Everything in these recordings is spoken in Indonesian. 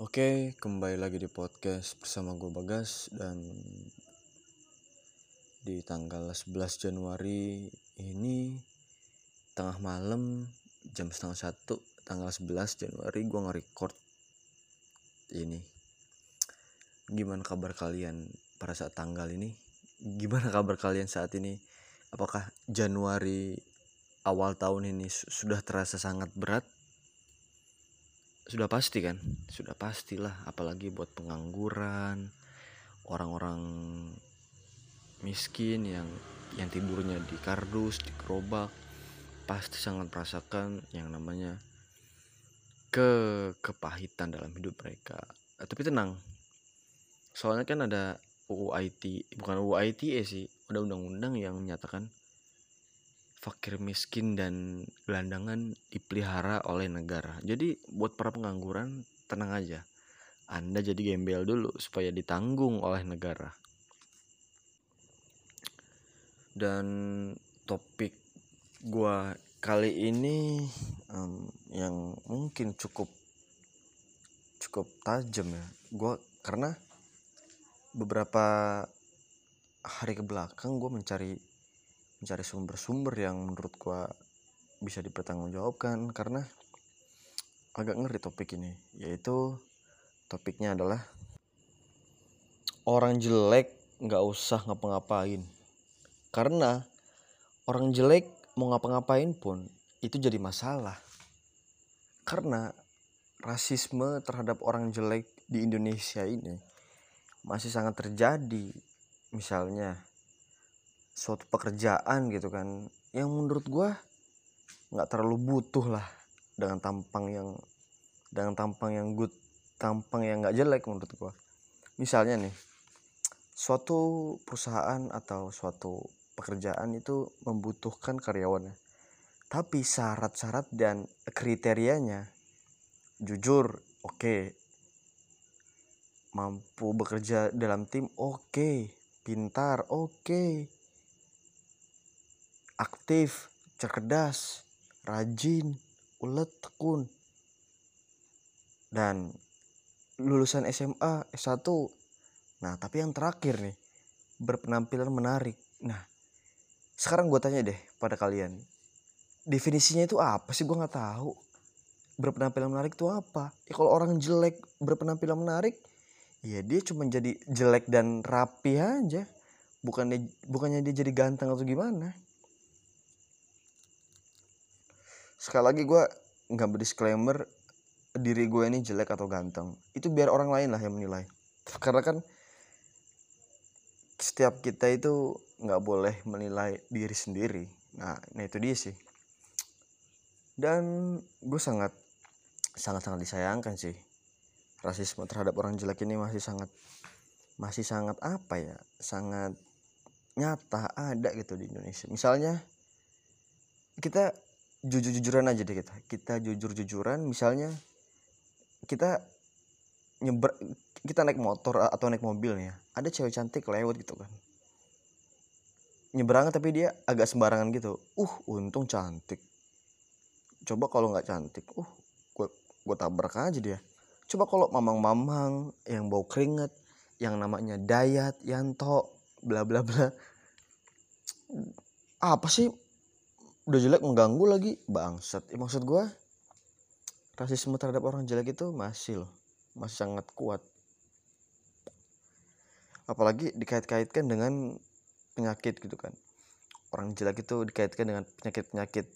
Oke, kembali lagi di podcast bersama gue Bagas dan di tanggal 11 Januari ini tengah malam jam setengah satu tanggal 11 Januari gue nge-record ini. Gimana kabar kalian pada saat tanggal ini? Gimana kabar kalian saat ini? Apakah Januari awal tahun ini sudah terasa sangat berat sudah pasti kan? Sudah pastilah apalagi buat pengangguran orang-orang miskin yang yang tidurnya di kardus di gerobak pasti sangat merasakan yang namanya ke kepahitan dalam hidup mereka. Eh, tapi tenang soalnya kan ada UU IT bukan UU ITE sih ada undang-undang yang menyatakan fakir miskin dan gelandangan dipelihara oleh negara. Jadi buat para pengangguran tenang aja. Anda jadi gembel dulu supaya ditanggung oleh negara. Dan topik gua kali ini um, yang mungkin cukup cukup tajam ya. Gua karena beberapa hari ke belakang gue mencari mencari sumber-sumber yang menurut gua bisa dipertanggungjawabkan karena agak ngeri topik ini yaitu topiknya adalah orang jelek nggak usah ngapa-ngapain. Karena orang jelek mau ngapa-ngapain pun itu jadi masalah. Karena rasisme terhadap orang jelek di Indonesia ini masih sangat terjadi. Misalnya suatu pekerjaan gitu kan yang menurut gue nggak terlalu butuh lah dengan tampang yang dengan tampang yang good tampang yang nggak jelek menurut gue misalnya nih suatu perusahaan atau suatu pekerjaan itu membutuhkan karyawannya. Tapi syarat-syarat dan kriterianya jujur oke. Okay. Mampu bekerja dalam tim oke, okay. pintar oke. Okay. Aktif, cerdas, rajin, ulet, tekun. Dan lulusan SMA S1. Nah, tapi yang terakhir nih berpenampilan menarik. Nah, sekarang gue tanya deh pada kalian definisinya itu apa sih gue nggak tahu berpenampilan menarik itu apa ya kalau orang jelek berpenampilan menarik ya dia cuma jadi jelek dan rapi aja bukannya bukannya dia jadi ganteng atau gimana sekali lagi gue nggak berdisclaimer diri gue ini jelek atau ganteng. Itu biar orang lain lah yang menilai. Karena kan setiap kita itu nggak boleh menilai diri sendiri. Nah nah itu dia sih. Dan gue sangat sangat sangat disayangkan sih. Rasisme terhadap orang jelek ini masih sangat masih sangat apa ya? Sangat nyata ada gitu di Indonesia. Misalnya kita jujur-jujuran aja deh kita. Kita jujur-jujuran misalnya kita nyeber kita naik motor atau naik mobil nih ada cewek cantik lewat gitu kan. Nyebrang tapi dia agak sembarangan gitu. Uh untung cantik. Coba kalau nggak cantik uh gue gue tabrak aja dia. Coba kalau mamang-mamang yang bau keringet yang namanya Dayat Yanto bla bla bla. Apa sih udah jelek mengganggu lagi. Bangsat. Ya, maksud gue rasisme terhadap orang jelek itu masih loh masih sangat kuat. Apalagi dikait-kaitkan dengan penyakit gitu kan. Orang jelek itu dikaitkan dengan penyakit-penyakit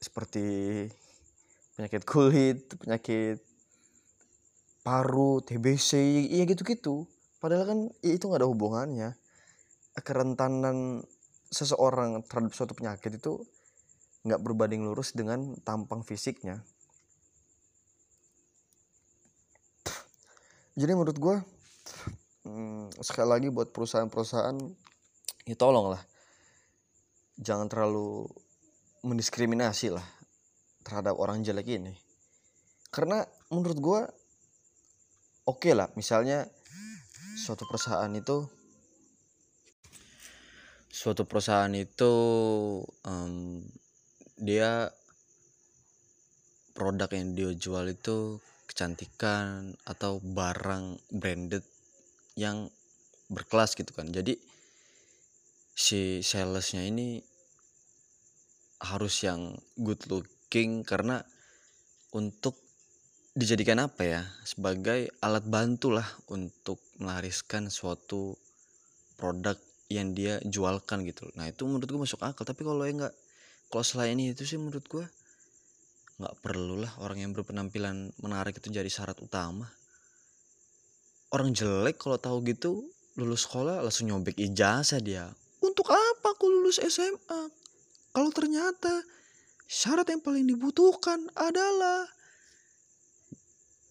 seperti penyakit kulit penyakit paru TBC iya gitu-gitu. Padahal kan itu nggak ada hubungannya. Kerentanan seseorang terhadap suatu penyakit itu nggak berbanding lurus dengan tampang fisiknya. Jadi menurut gue hmm, sekali lagi buat perusahaan-perusahaan ya tolong lah. Jangan terlalu mendiskriminasi lah terhadap orang jelek ini. Karena menurut gue oke okay lah misalnya suatu perusahaan itu suatu perusahaan itu um, dia produk yang dia jual itu kecantikan atau barang branded yang berkelas gitu kan. Jadi si salesnya ini harus yang good looking karena untuk dijadikan apa ya sebagai alat bantu lah untuk melariskan suatu produk yang dia jualkan gitu nah itu menurut gue masuk akal. Tapi kalau yang nggak kalau selain itu sih menurut gue nggak perlu lah orang yang berpenampilan menarik itu jadi syarat utama. Orang jelek kalau tahu gitu lulus sekolah langsung nyobek ijazah dia. Untuk apa aku lulus SMA kalau ternyata syarat yang paling dibutuhkan adalah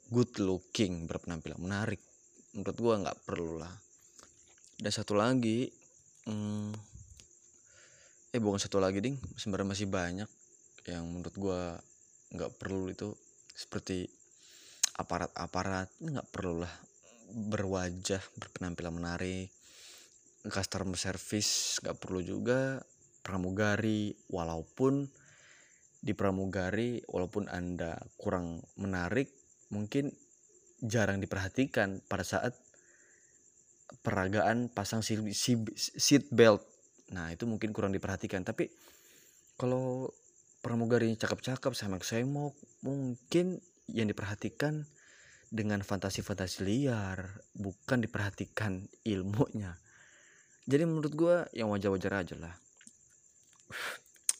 good looking berpenampilan menarik. Menurut gua nggak perlu lah. Dan satu lagi hmm, eh bukan satu lagi ding. Sebenarnya masih banyak yang menurut gua nggak perlu itu. Seperti aparat-aparat nggak perlu lah berwajah berpenampilan menarik. Customer service nggak perlu juga. Pramugari walaupun di pramugari walaupun anda kurang menarik mungkin jarang diperhatikan pada saat peragaan pasang seat belt. Nah itu mungkin kurang diperhatikan. Tapi kalau pramugari cakep-cakep sama semok mungkin yang diperhatikan dengan fantasi-fantasi liar bukan diperhatikan ilmunya. Jadi menurut gue yang wajar-wajar aja lah.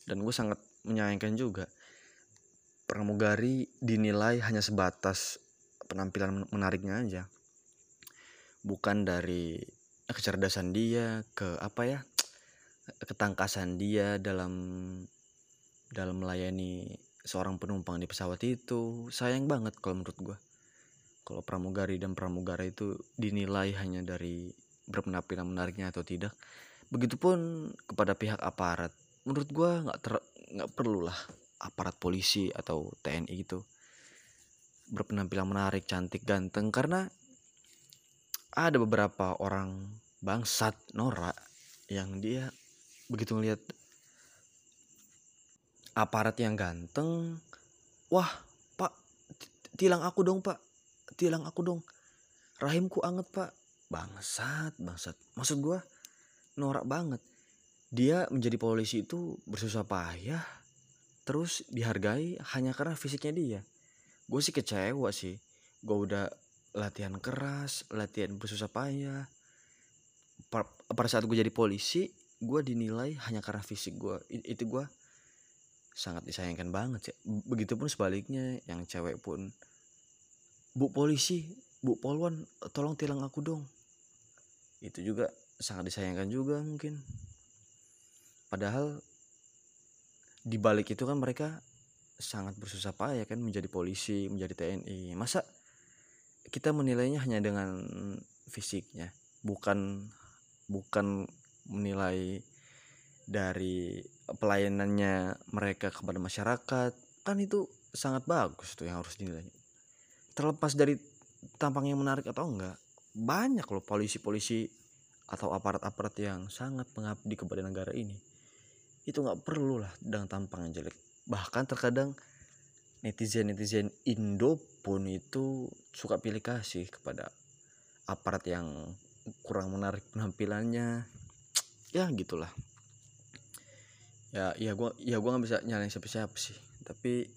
Dan gue sangat menyayangkan juga pramugari dinilai hanya sebatas penampilan menariknya aja bukan dari kecerdasan dia ke apa ya ketangkasan dia dalam dalam melayani seorang penumpang di pesawat itu. Sayang banget kalau menurut gue kalau pramugari dan pramugara itu dinilai hanya dari berpenampilan menariknya atau tidak begitupun kepada pihak aparat. Menurut gue nggak ter nggak perlu lah aparat polisi atau TNI gitu berpenampilan menarik cantik ganteng karena ada beberapa orang bangsat norak yang dia begitu ngeliat aparat yang ganteng wah pak tilang aku dong pak. Tilang aku dong. Rahimku anget pak. Bangsat bangsat. Maksud gue norak banget. Dia menjadi polisi itu bersusah payah terus dihargai hanya karena fisiknya dia. Gue sih kecewa sih. Gue udah latihan keras latihan bersusah payah. Pada saat gue jadi polisi gue dinilai hanya karena fisik gue itu gue sangat disayangkan banget sih. Begitupun sebaliknya yang cewek pun bu polisi bu polwan tolong tilang aku dong. Itu juga sangat disayangkan juga mungkin. Padahal di balik itu kan mereka sangat bersusah payah kan menjadi polisi menjadi TNI masa kita menilainya hanya dengan fisiknya bukan bukan menilai dari pelayanannya mereka kepada masyarakat. Kan itu sangat bagus tuh yang harus dinilai. Terlepas dari tampangnya menarik atau enggak banyak loh polisi-polisi atau aparat-aparat yang sangat mengabdi kepada negara ini. Itu nggak perlu lah dengan tampang yang jelek. Bahkan terkadang netizen netizen Indo pun itu suka pilih kasih kepada aparat yang kurang menarik penampilannya. Ya gitulah. Ya ya gue ya gue nggak bisa nyalain siapa siapa sih. Tapi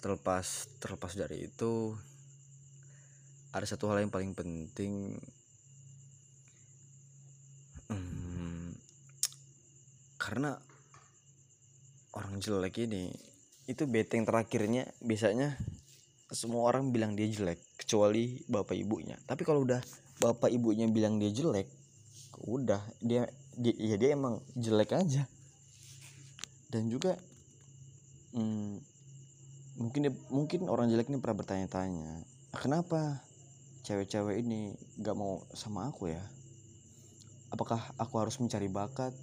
terlepas terlepas dari itu ada satu hal yang paling penting. Karena orang jelek ini itu beteng terakhirnya biasanya semua orang bilang dia jelek kecuali bapak ibunya. Tapi kalau udah bapak ibunya bilang dia jelek udah dia, dia ya dia emang jelek aja. Dan juga hmm, mungkin mungkin orang jelek ini pernah bertanya-tanya kenapa cewek-cewek ini gak mau sama aku ya? Apakah aku harus mencari bakat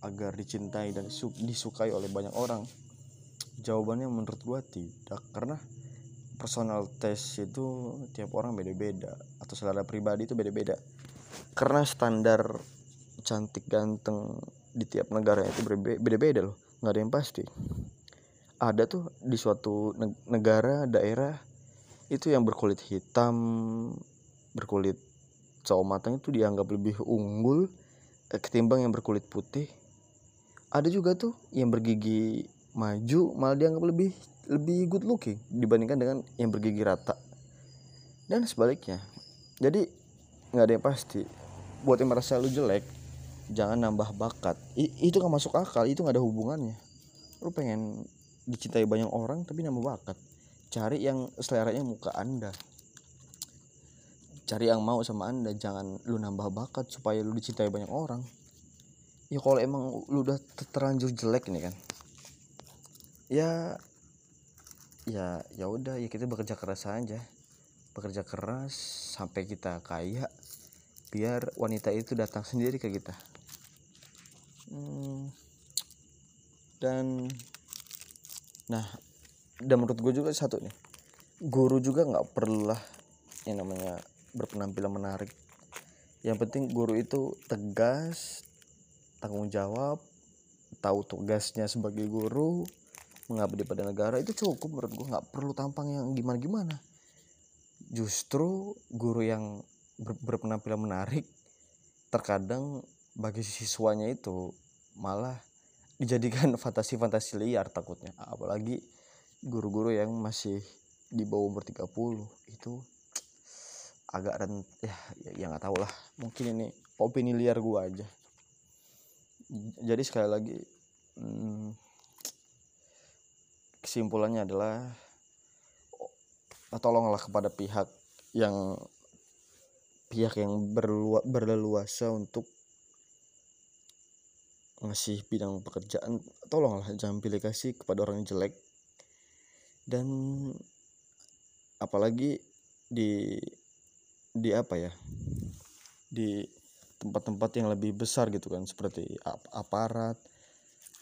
agar dicintai dan disukai oleh banyak orang jawabannya menurut gue tidak karena personal test itu tiap orang beda-beda atau selera pribadi itu beda-beda. Karena standar cantik ganteng di tiap negara itu beda-beda loh nggak ada yang pasti. Ada tuh di suatu negara daerah itu yang berkulit hitam berkulit sawo matang itu dianggap lebih unggul eh, ketimbang yang berkulit putih. Ada juga tuh yang bergigi maju malah dianggap lebih lebih good looking dibandingkan dengan yang bergigi rata. Dan sebaliknya jadi nggak ada yang pasti buat yang merasa lu jelek jangan nambah bakat. I, itu nggak masuk akal itu nggak ada hubungannya. Lu pengen dicintai banyak orang tapi nambah bakat. Cari yang seleranya muka anda. Cari yang mau sama anda jangan lu nambah bakat supaya lu dicintai banyak orang. Ya kalau emang lu udah terlanjur jelek nih kan ya ya ya udah ya kita bekerja keras aja. Bekerja keras sampai kita kaya biar wanita itu datang sendiri ke kita. Hmm, dan nah dan menurut gue juga satu nih. Guru juga nggak perlu lah yang namanya berpenampilan menarik. Yang penting guru itu tegas tanggung jawab tahu tugasnya sebagai guru mengabdi pada negara itu cukup menurut gue nggak perlu tampang yang gimana gimana justru guru yang ber berpenampilan menarik terkadang bagi siswanya itu malah dijadikan fantasi-fantasi liar takutnya. Apalagi guru-guru yang masih di bawah umur 30 itu agak rent ya ya nggak tahu lah. Mungkin ini opini liar gua aja. Jadi sekali lagi hmm, kesimpulannya adalah tolonglah kepada pihak yang pihak yang berlua, berleluasa untuk ngasih bidang pekerjaan. Tolonglah jangan pilih kasih kepada orang jelek. Dan apalagi di di apa ya di tempat-tempat yang lebih besar gitu kan seperti aparat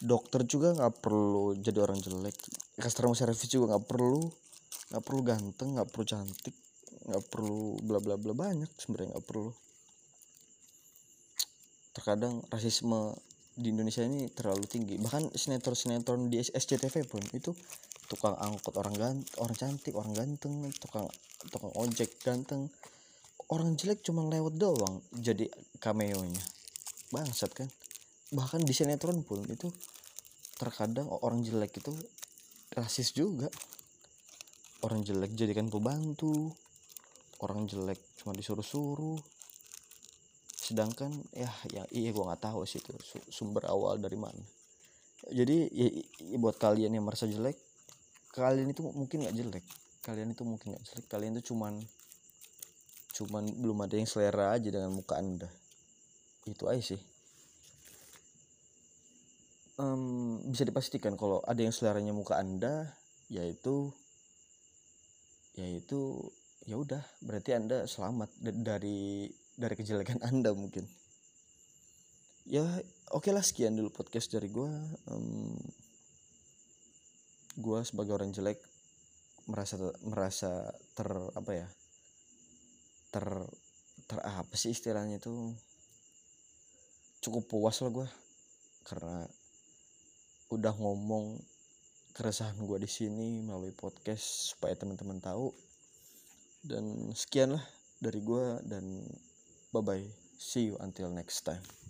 dokter juga nggak perlu jadi orang jelek customer service juga nggak perlu nggak perlu ganteng nggak perlu cantik nggak perlu bla bla bla banyak sebenarnya nggak perlu. Terkadang rasisme di Indonesia ini terlalu tinggi. Bahkan sinetron sinetron di SCTV pun itu tukang angkut orang ganteng orang cantik orang ganteng tukang tukang ojek ganteng. Orang jelek cuma lewat doang jadi cameo nya bangsat kan. Bahkan di sinetron pun itu terkadang orang jelek itu rasis juga. Orang jelek jadikan pembantu. Orang jelek cuma disuruh-suruh. Sedangkan ya ya iya gue nggak tahu sih itu sumber awal dari mana. Jadi ya, ya buat kalian yang merasa jelek kalian itu mungkin nggak jelek. Kalian itu mungkin nggak jelek. Kalian itu cuman cuman belum ada yang selera aja dengan muka anda. Itu aja sih um, bisa dipastikan kalau ada yang seleranya muka anda yaitu yaitu ya udah berarti anda selamat dari dari kejelekan anda mungkin. Ya oke okay lah sekian dulu podcast dari gue um, gue sebagai orang jelek merasa merasa ter apa ya ter ter apa sih istilahnya itu? Cukup puas lah gue karena udah ngomong keresahan gue di sini melalui podcast supaya teman-teman tahu dan sekian lah dari gue dan Bye bye. See you until next time.